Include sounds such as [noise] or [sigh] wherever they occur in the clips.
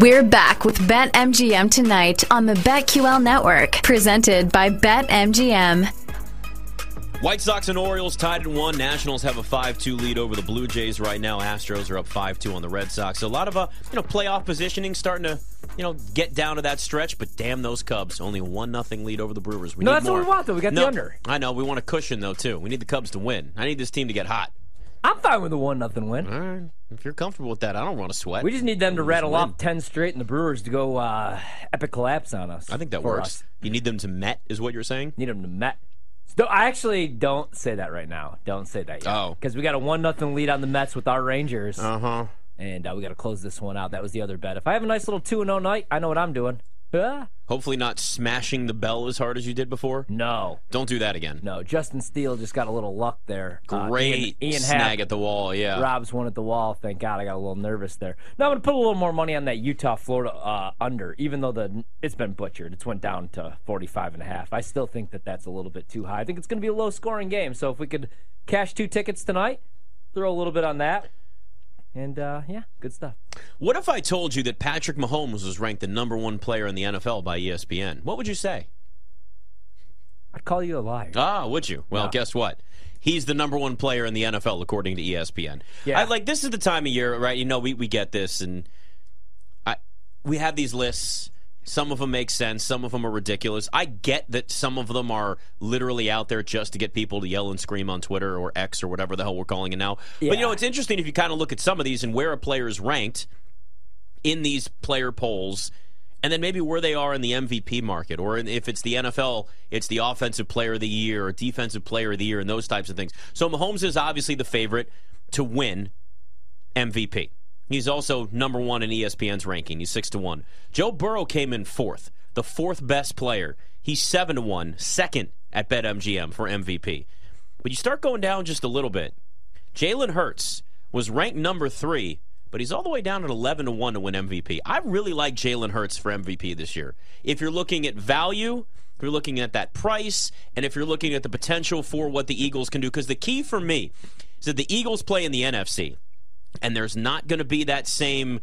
We're back with BetMGM tonight on the BetQL network, presented by BetMGM. White Sox and Orioles tied at one. Nationals have a 5-2 lead over the Blue Jays right now. Astros are up 5-2 on the Red Sox. So a lot of uh, you know playoff positioning starting to you know get down to that stretch. But damn those Cubs, only one nothing lead over the Brewers. We no, need that's more. what we want though. We got no, the under. I know we want a cushion though too. We need the Cubs to win. I need this team to get hot. I'm fine with a one nothing win. If you're comfortable with that, I don't want to sweat. We just need them to rattle off ten straight and the Brewers to go uh, epic collapse on us. I think that works. us. You need them to met, is what you're saying? Need them to met. So I actually don't say that right now. Don't say that yet. Oh. because we got a one nothing lead on the Mets with our Rangers, Uh huh. and uh, we got to close this one out. That was the other bet. If I have a nice little two and zero night, I know what I'm doing. [laughs] Ah, Hopefully not smashing the bell as hard as you did before. no, Don't do that again. no. Justin Steele just got a little luck there. Uh, Great Ian, Ian snag Happ at the wall. Yeah. Rob's one at the wall. Thank God I got a little nervous there. Now I'm going to put a little more money on that Utah Florida uh, under, even though the it's been butchered. It's went down to 45 and a half. I still think that that's a little bit too high. I think it's going to be a low scoring game. So if we could cash two tickets tonight, throw a little bit on that. And uh, yeah, good stuff. What if I told you that Patrick Mahomes was ranked the number one player in the NFL by ESPN? What would you say? I'd call you a liar. Ah, would you? Well, No. guess what? He's the number one player in the NFL according to ESPN. Yeah. I, like this is the time of year, right? You know, we, we get this, and I we have these lists. Some of them make sense. Some of them are ridiculous. I get that some of them are literally out there just to get people to yell and scream on Twitter or X or whatever the hell we're calling it now. But you know, it's interesting if you kind of look at some of these and where a player is ranked in these player polls, and then maybe where they are in the MVP market, or in, if it's the NFL, it's the Offensive Player of the Year or Defensive Player of the Year, and those types of things. So Mahomes is obviously the favorite to win MVP. He's also number one in ESPN's ranking. He's six to one. Joe Burrow came in fourth, the fourth best player. He's seven to one, second at BetMGM for MVP. But you start going down just a little bit. Jalen Hurts was ranked number three, but he's all the way down at 11 to 1 to win MVP. I really like Jalen Hurts for MVP this year. If you're looking at value, if you're looking at that price, and if you're looking at the potential for what the Eagles can do, because the key for me is that the Eagles play in the NFC, and there's not going to be that same.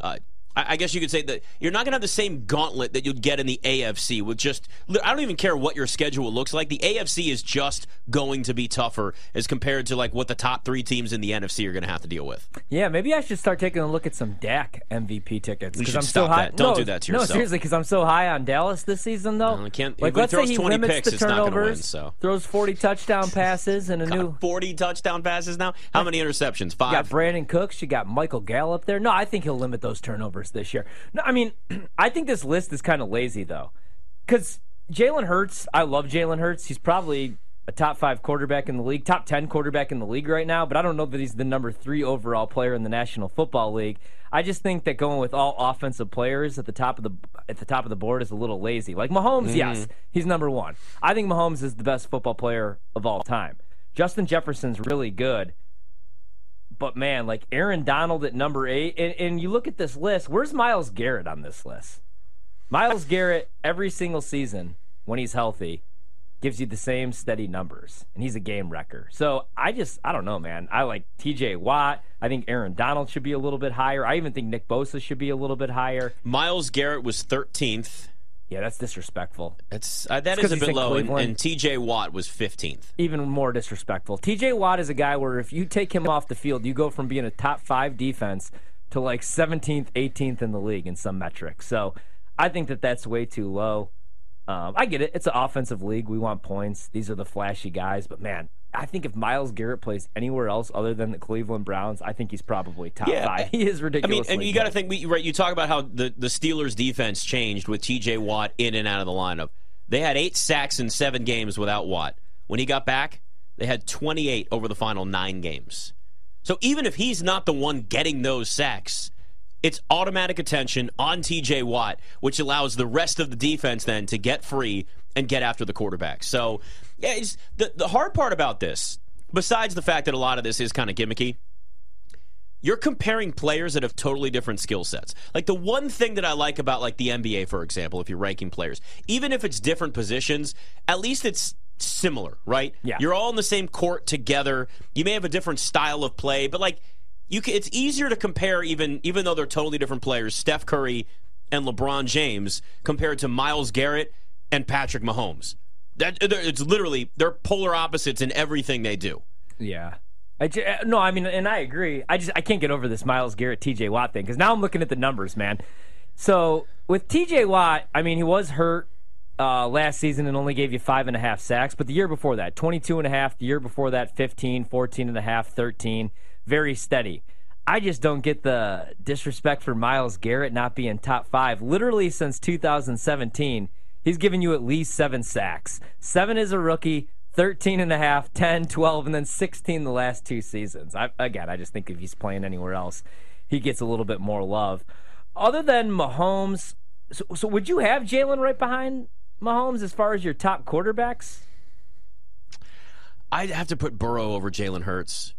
Uh, I guess you could say that you're not going to have the same gauntlet that you'd get in the AFC with just. I don't even care what your schedule looks like. The AFC is just going to be tougher as compared to like what the top three teams in the NFC are going to have to deal with. Yeah, maybe I should start taking a look at some Dak MVP tickets. You 'cause should I'm so high. that. Don't no, do that to No, seriously, because I'm so high on Dallas this season, though. I can't- like, if let's throws say he 20 limits picks, the it's not gonna win, turnovers, so. throws 40 touchdown [laughs] passes, and a new. 40 touchdown passes now. How many interceptions? Five. You got Brandin Cooks. You got Michael Gallup there. No, I think he'll limit those turnovers this year. No, I mean, [clears throat] I think this list is kind of lazy though, because Jalen Hurts. I love Jalen Hurts. He's probably a top five quarterback in the league, top ten quarterback in the league right now. But I don't know that he's the number three overall player in the National Football League. I just think that going with all offensive players at the top of the at the top of the board is a little lazy. Like Mahomes, mm-hmm. yes, he's number one. I think Mahomes is the best football player of all time. Justin Jefferson's really good but man, like Aaron Donald at number eight, and, and you look at this list, where's Myles Garrett on this list? Myles Garrett, every single season, when he's healthy, gives you the same steady numbers, and he's a game wrecker. So I just, I don't know, man. I like TJ Watt. I think Aaron Donald should be a little bit higher. I even think Nick Bosa should be a little bit higher. Myles Garrett was 13th. Yeah, that's disrespectful. That's uh, that It's is 'cause a bit low. And, and T.J. Watt was 15th. even more disrespectful. TJ Watt is a guy where if you take him off the field, you go from being a top five defense to like 17th, 18th in the league in some metrics. So I think that that's way too low. Um, I get it. It's an offensive league. We want points. These are the flashy guys. But man, I think if Myles Garrett plays anywhere else other than the Cleveland Browns, I think he's probably top Yeah, five. [laughs] He is ridiculous. I mean, and you got to think, right? You talk about how the, the Steelers' defense changed with T.J. Watt in and out of the lineup. They had eight sacks in seven games without Watt. When he got back, they had 28 over the final nine games. So even if he's not the one getting those sacks, it's automatic attention on TJ Watt, which allows the rest of the defense then to get free and get after the quarterback. So, yeah, it's, the the hard part about this, besides the fact that a lot of this is kind of gimmicky, you're comparing players that have totally different skill sets. Like the one thing that I like about like the NBA, for example, if you're ranking players, even if it's different positions, at least it's similar, right? Yeah. You're all in the same court together. You may have a different style of play, but like you can, it's easier to compare even even though they're totally different players, Steph Curry and LeBron James compared to Myles Garrett and Patrick Mahomes. That it's literally they're polar opposites in everything they do. Yeah. I ju- uh, no, I mean, and I agree. I just I can't get over this Myles Garrett, T.J. Watt thing because now I'm looking at the numbers, man. So with T.J. Watt, I mean, he was hurt uh, last season and only gave you five and a half sacks, but the year before that, 22 and a half. The year before that, 15, 14 and a half, 13. Very steady. I just don't get the disrespect for Myles Garrett not being top five. Literally since 2017, he's given you at least seven sacks. Seven is a rookie, 13 and a half, 10, 12, and then 16 the last two seasons. I, again, I just think if he's playing anywhere else, he gets a little bit more love. Other than Mahomes, so, so would you have Jalen right behind Mahomes as far as your top quarterbacks? I'd have to put Burrow over Jalen Hurts.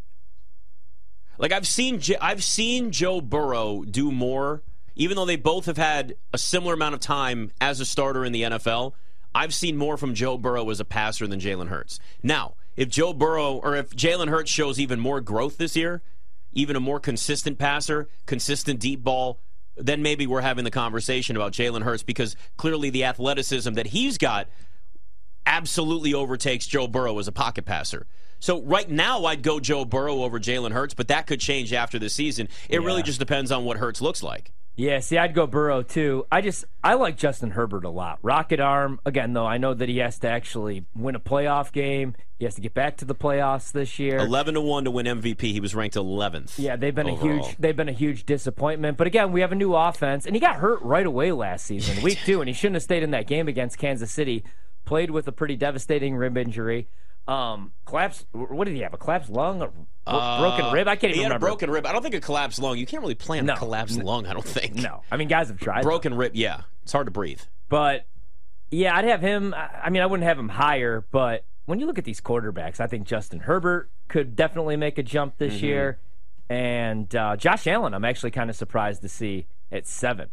Like I've seen, I've seen Joe Burrow do more, even though they both have had a similar amount of time as a starter in the NFL. I've seen more from Joe Burrow as a passer than Jalen Hurts. Now, if Joe Burrow or if Jalen Hurts shows even more growth this year, even a more consistent passer, consistent deep ball, then maybe we're having the conversation about Jalen Hurts because clearly the athleticism that he's got absolutely overtakes Joe Burrow as a pocket passer. So right now, I'd go Joe Burrow over Jalen Hurts, but that could change after the season. It Yeah. really just depends on what Hurts looks like. Yeah, see, I'd go Burrow too. I just I like Justin Herbert a lot. Rocket arm again, though. I know that he has to actually win a playoff game. He has to get back to the playoffs this year. Eleven to one to win MVP. He was ranked eleventh. Yeah, they've been overall. a huge they've been a huge disappointment. But again, we have a new offense, and he got hurt right away last season, [laughs] week two, and he shouldn't have stayed in that game against Kansas City. Played with a pretty devastating rib injury. Um, collapsed. What did he have? A collapsed lung? A bro- broken rib? I can't Uh, He even remember. broken rib. I don't think a collapsed lung. You can't really plan No. a collapsed lung. I don't think. No, I mean guys have tried. Broken rib. Yeah, it's hard to breathe. But yeah, I'd have him. I I mean, I wouldn't have him higher, but when you look at these quarterbacks, I think Justin Herbert could definitely make a jump this Mm-hmm. year, and uh, Josh Allen, I'm actually kind of surprised to see at seven.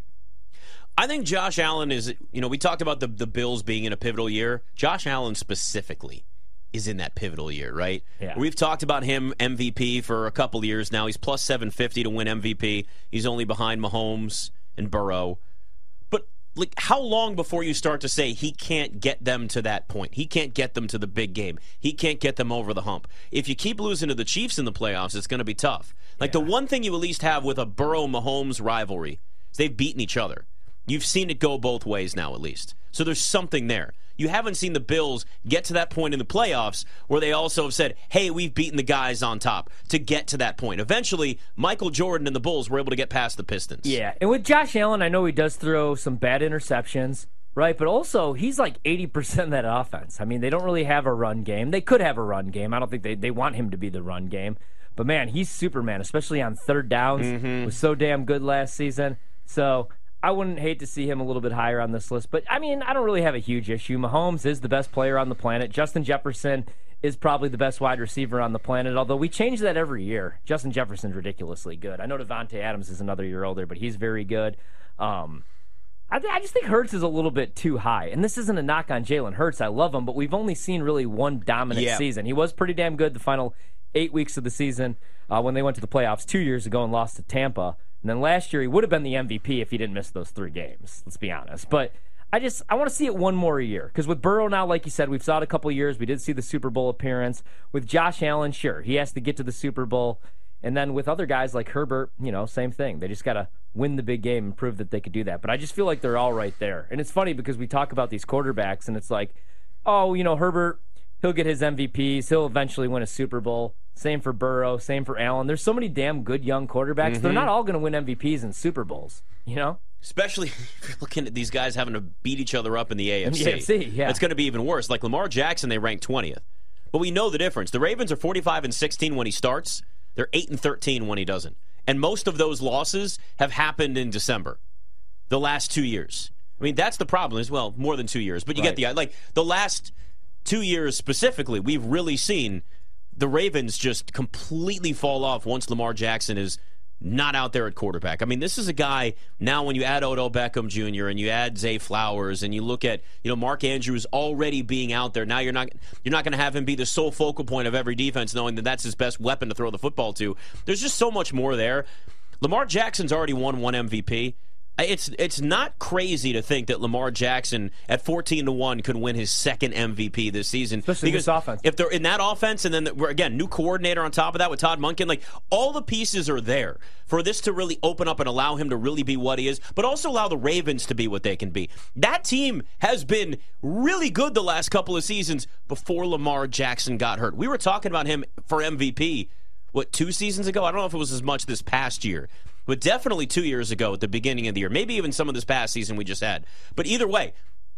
I think Josh Allen is, you know, we talked about the, the Bills being in a pivotal year. Josh Allen specifically is in that pivotal year, right? Yeah. We've talked about him MVP for a couple years now. He's plus 750 to win MVP. He's only behind Mahomes and Burrow. But like how long before you start to say he can't get them to that point? He can't get them to the big game. He can't get them over the hump. If you keep losing to the Chiefs in the playoffs, it's going to be tough. Like the one thing you at least have with a Burrow Mahomes rivalry is they've beaten each other. You've seen it go both ways now, at least. So there's something there. You haven't seen the Bills get to that point in the playoffs where they also have said, hey, we've beaten the guys on top to get to that point. Eventually, Michael Jordan and the Bulls were able to get past the Pistons. Yeah, and with Josh Allen, I know he does throw some bad interceptions, right? But also, he's like 80% of that offense. I mean, they don't really have a run game. They could have a run game. I don't think they, they want him to be the run game. But man, he's Superman, especially on third downs. Mm-hmm. Was so damn good last season. So I wouldn't hate to see him a little bit higher on this list. But I mean, I don't really have a huge issue. Mahomes is the best player on the planet. Justin Jefferson is probably the best wide receiver on the planet, although we change that every year. Justin Jefferson's ridiculously good. I know Davante Adams is another year older, but he's very good. Um, I, th- I just think Hurts is a little bit too high. And this isn't a knock on Jalen Hurts. I love him, but we've only seen really one dominant Yeah. season. He was pretty damn good the final eight weeks of the season uh, when they went to the playoffs two years ago and lost to Tampa. And then last year, he would have been the MVP if he didn't miss those three games. Let's be honest. But I just I want to see it one more year because with Burrow now, like you said, we've saw it a couple years. We did see the Super Bowl appearance with Josh Allen. Sure, he has to get to the Super Bowl, and then with other guys like Herbert, you know, same thing. They just got to win the big game and prove that they could do that. But I just feel like they're all right there. And it's funny because we talk about these quarterbacks, and it's like, oh, you know, Herbert, he'll get his MVPs. He'll eventually win a Super Bowl. Same for Burrow. Same for Allen. There's so many damn good young quarterbacks. They're mm-hmm. not all going to win MVPs and Super Bowls. You know? Especially [laughs] if you're looking at these guys having to beat each other up in the AFC. AFC, yeah. It's going to be even worse. Like Lamar Jackson, they ranked 20th. But we know the difference. The Ravens are 45 and 16 when he starts. They're 8 and 13 when he doesn't. And most of those losses have happened in December. The last 2 years. I mean, that's the problem as well, more than 2 years. But you get Right. the like the last 2 years specifically, we've really seen the Ravens just completely fall off once Lamar Jackson is not out there at quarterback. I mean, this is a guy now when you add Odell Beckham Jr. and you add Zay Flowers and you look at, you know, Mark Andrews already being out there. Now you're not you're not going to have him be the sole focal point of every defense knowing that that's his best weapon to throw the football to. There's just so much more there. Lamar Jackson's already won one MVP. It's it's not crazy to think that Lamar Jackson at fourteen to one could win his second MVP this season. Especially because this offense. If they're in that offense, and then the, again new coordinator on top of that with Todd Monken, like all the pieces are there for this to really open up and allow him to really be what he is, but also allow the Ravens to be what they can be. That team has been really good the last couple of seasons before Lamar Jackson got hurt. We were talking about him for MVP. What two seasons ago? I don't know if it was as much this past year but definitely two years ago at the beginning of the year. Maybe even some of this past season we just had. But either way,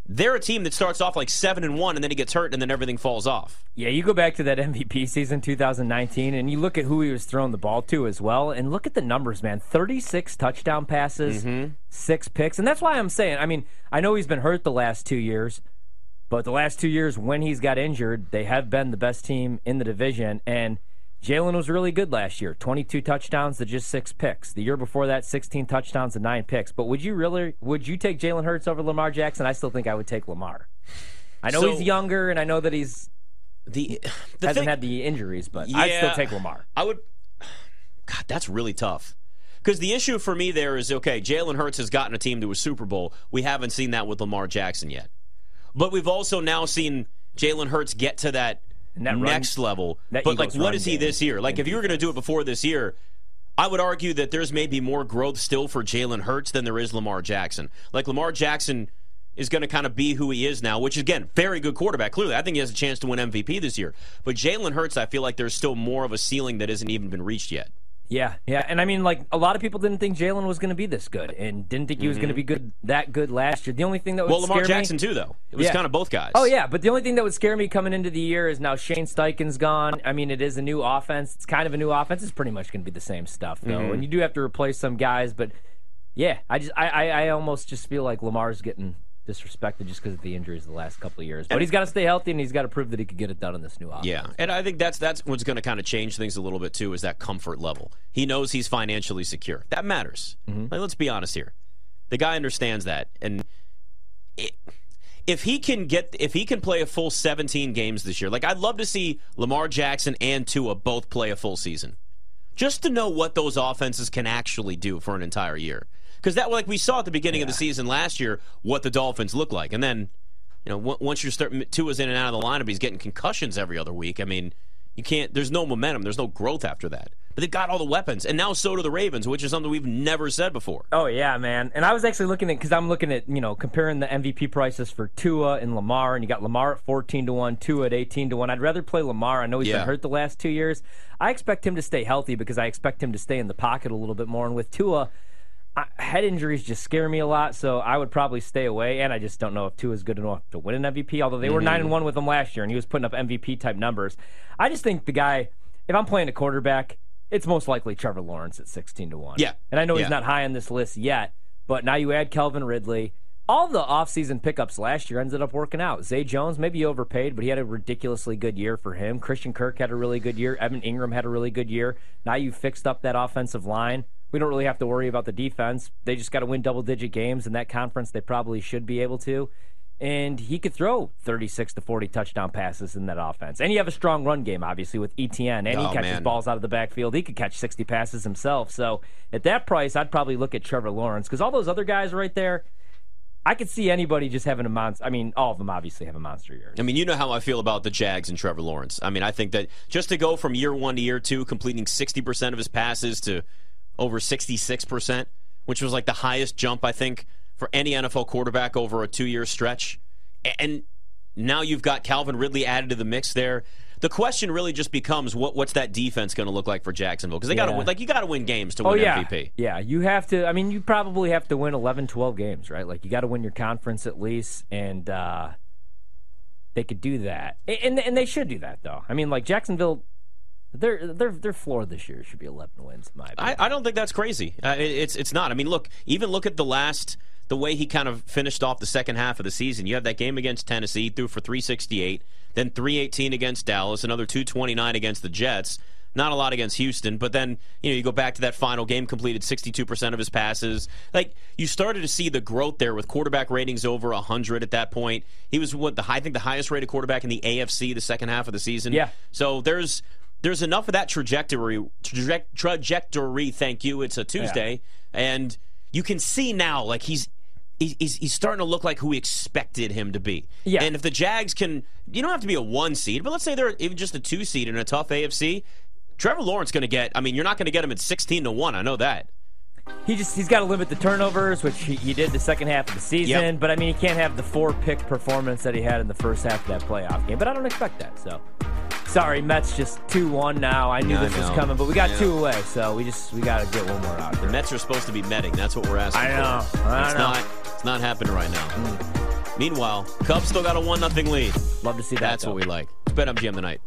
they're a team that starts off like seven and one, and then he gets hurt, and then everything falls off. Yeah, you go back to that MVP season 2019, and you look at who he was throwing the ball to as well, and look at the numbers, man. 36 touchdown passes, mm-hmm. six picks, and that's why I'm saying. I mean, I know he's been hurt the last two years, but the last two years when he's got injured, they have been the best team in the division, and Jalen was really good last year 22 touchdowns to just six picks. The year before that, 16 touchdowns and nine picks. But would you really, would you take Jalen Hurts over Lamar Jackson? I still think I would take Lamar. I know so, he's younger and I know that he's the, the hasn't thing, had the injuries, but yeah, I'd still take Lamar. I would, God, that's really tough. Because the issue for me there is okay, Jalen Hurts has gotten a team to a Super Bowl. We haven't seen that with Lamar Jackson yet. But we've also now seen Jalen Hurts get to that next run, level. But Eagles like, what is he this year? Like, if you were going to do it before this year, I would argue that there's maybe more growth still for Jalen Hurts than there is Lamar Jackson. Like Lamar Jackson is going to kind of be who he is now, which again, very good quarterback. Clearly, I think he has a chance to win MVP this year. But Jalen Hurts, I feel like there's still more of a ceiling that hasn't even been reached yet. Yeah, yeah, and I mean, like a lot of people didn't think Jalen was going to be this good, and didn't think he was mm-hmm. going to be good that good last year. The only thing that would well, Lamar Jackson me, too, though it was yeah. kind of both guys. Oh yeah, but the only thing that would scare me coming into the year is now Shane Steichen's gone. I mean, it is a new offense. It's kind of a new offense. It's pretty much going to be the same stuff though, mm-hmm. and you do have to replace some guys. But yeah, I just I, I, I almost just feel like Lamar's getting disrespected just because of the injuries the last couple of years. But he's got to stay healthy and he's got to prove that he could get it done in this new offense. Yeah, and I think that's that's what's going to kind of change things a little bit too is that comfort level. He knows he's financially secure. That matters. Mm-hmm. Like, let's be honest here. The guy understands that, and it, if he can get if he can play a full 17 games this year, like I'd love to see Lamar Jackson and Tua both play a full season, just to know what those offenses can actually do for an entire year because that like we saw at the beginning yeah. of the season last year what the Dolphins look like, and then you know once you start Tua's in and out of the lineup, he's getting concussions every other week. I mean, you can't. There's no momentum. There's no growth after that. But they've got all the weapons, and now so do the Ravens, which is something we've never said before. Oh yeah, man. And I was actually looking at because I'm looking at you know comparing the MVP prices for Tua and Lamar, and you got Lamar at 14 to one, Tua at 18 to one. I'd rather play Lamar. I know he's yeah. been hurt the last two years. I expect him to stay healthy because I expect him to stay in the pocket a little bit more. And with Tua head injuries just scare me a lot, so I would probably stay away. And I just don't know if Tua is good enough to win an MVP. Although they mm-hmm. were nine and one with him last year, and he was putting up MVP type numbers. I just think the guy, if I'm playing a quarterback, it's most likely Trevor Lawrence at sixteen to one. Yeah, and I know yeah. he's not high on this list yet, but now you add Calvin Ridley. All the offseason pickups last year ended up working out. Zay Jones, maybe overpaid, but he had a ridiculously good year for him. Christian Kirk had a really good year. Evan Engram had a really good year. Now you fixed up that offensive line we don't really have to worry about the defense. They just got to win double digit games in that conference. They probably should be able to. And he could throw 36 to 40 touchdown passes in that offense. And you have a strong run game, obviously, with ETN. And he oh, catches man. balls out of the backfield. He could catch 60 passes himself. So at that price, I'd probably look at Trevor Lawrence because all those other guys right there, I could see anybody just having a monster. I mean, all of them obviously have a monster year. I mean, you know how I feel about the Jags and Trevor Lawrence. I mean, I think that just to go from year one to year two, completing 60% of his passes to over 66%, which was like the highest jump, I think, for any NFL quarterback over a two year stretch. And now you've got Calvin Ridley added to the mix there. The question really just becomes what what's that defense going to look like for Jacksonville? Because they got to win, like you got to win games to oh, win yeah. MVP. Yeah, you have to. I mean, you probably have to win 11, 12 games, right? Like you got to win your conference at least, and uh, they could do that, and and they should do that though. I mean, like Jacksonville their their their floor this year should be 11 wins. my I, I, don't think that's crazy. Uh, it, it's it's not. I mean, look, even look at the last the way he kind of finished off the second half of the season. You have that game against Tennessee, threw for 368, then 318 against Dallas, another 229 against the Jets. Not a lot against Houston, but then you know you go back to that final game, completed 62% of his passes. Like you started to see the growth there with quarterback ratings over 100 at that point. He was what the I think the highest rated quarterback in the AFC the second half of the season. Yeah. So there's there's enough of that trajectory traje- trajectory. Thank you. It's a Tuesday, and you can see now like he's. He's, he's starting to look like who we expected him to be. Yeah. And if the Jags can, you don't have to be a one seed, but let's say they're even just a two seed in a tough AFC. Trevor Lawrence going to get. I mean, you're not going to get him at 16 to one. I know that. He just he's got to limit the turnovers, which he, he did the second half of the season. Yep. But I mean, he can't have the four pick performance that he had in the first half of that playoff game. But I don't expect that. So sorry, Mets just two one now. I knew Yeah, I this was coming, but we got two away, so we just we got to get one more out The. Mets are supposed to be metting. That's what we're asking I know. for. I it's know. not. It's not happening right now. Mm. Meanwhile, Cubs still got a one nothing lead. Love to see that. That's though. what we like. It's BetMGM tonight.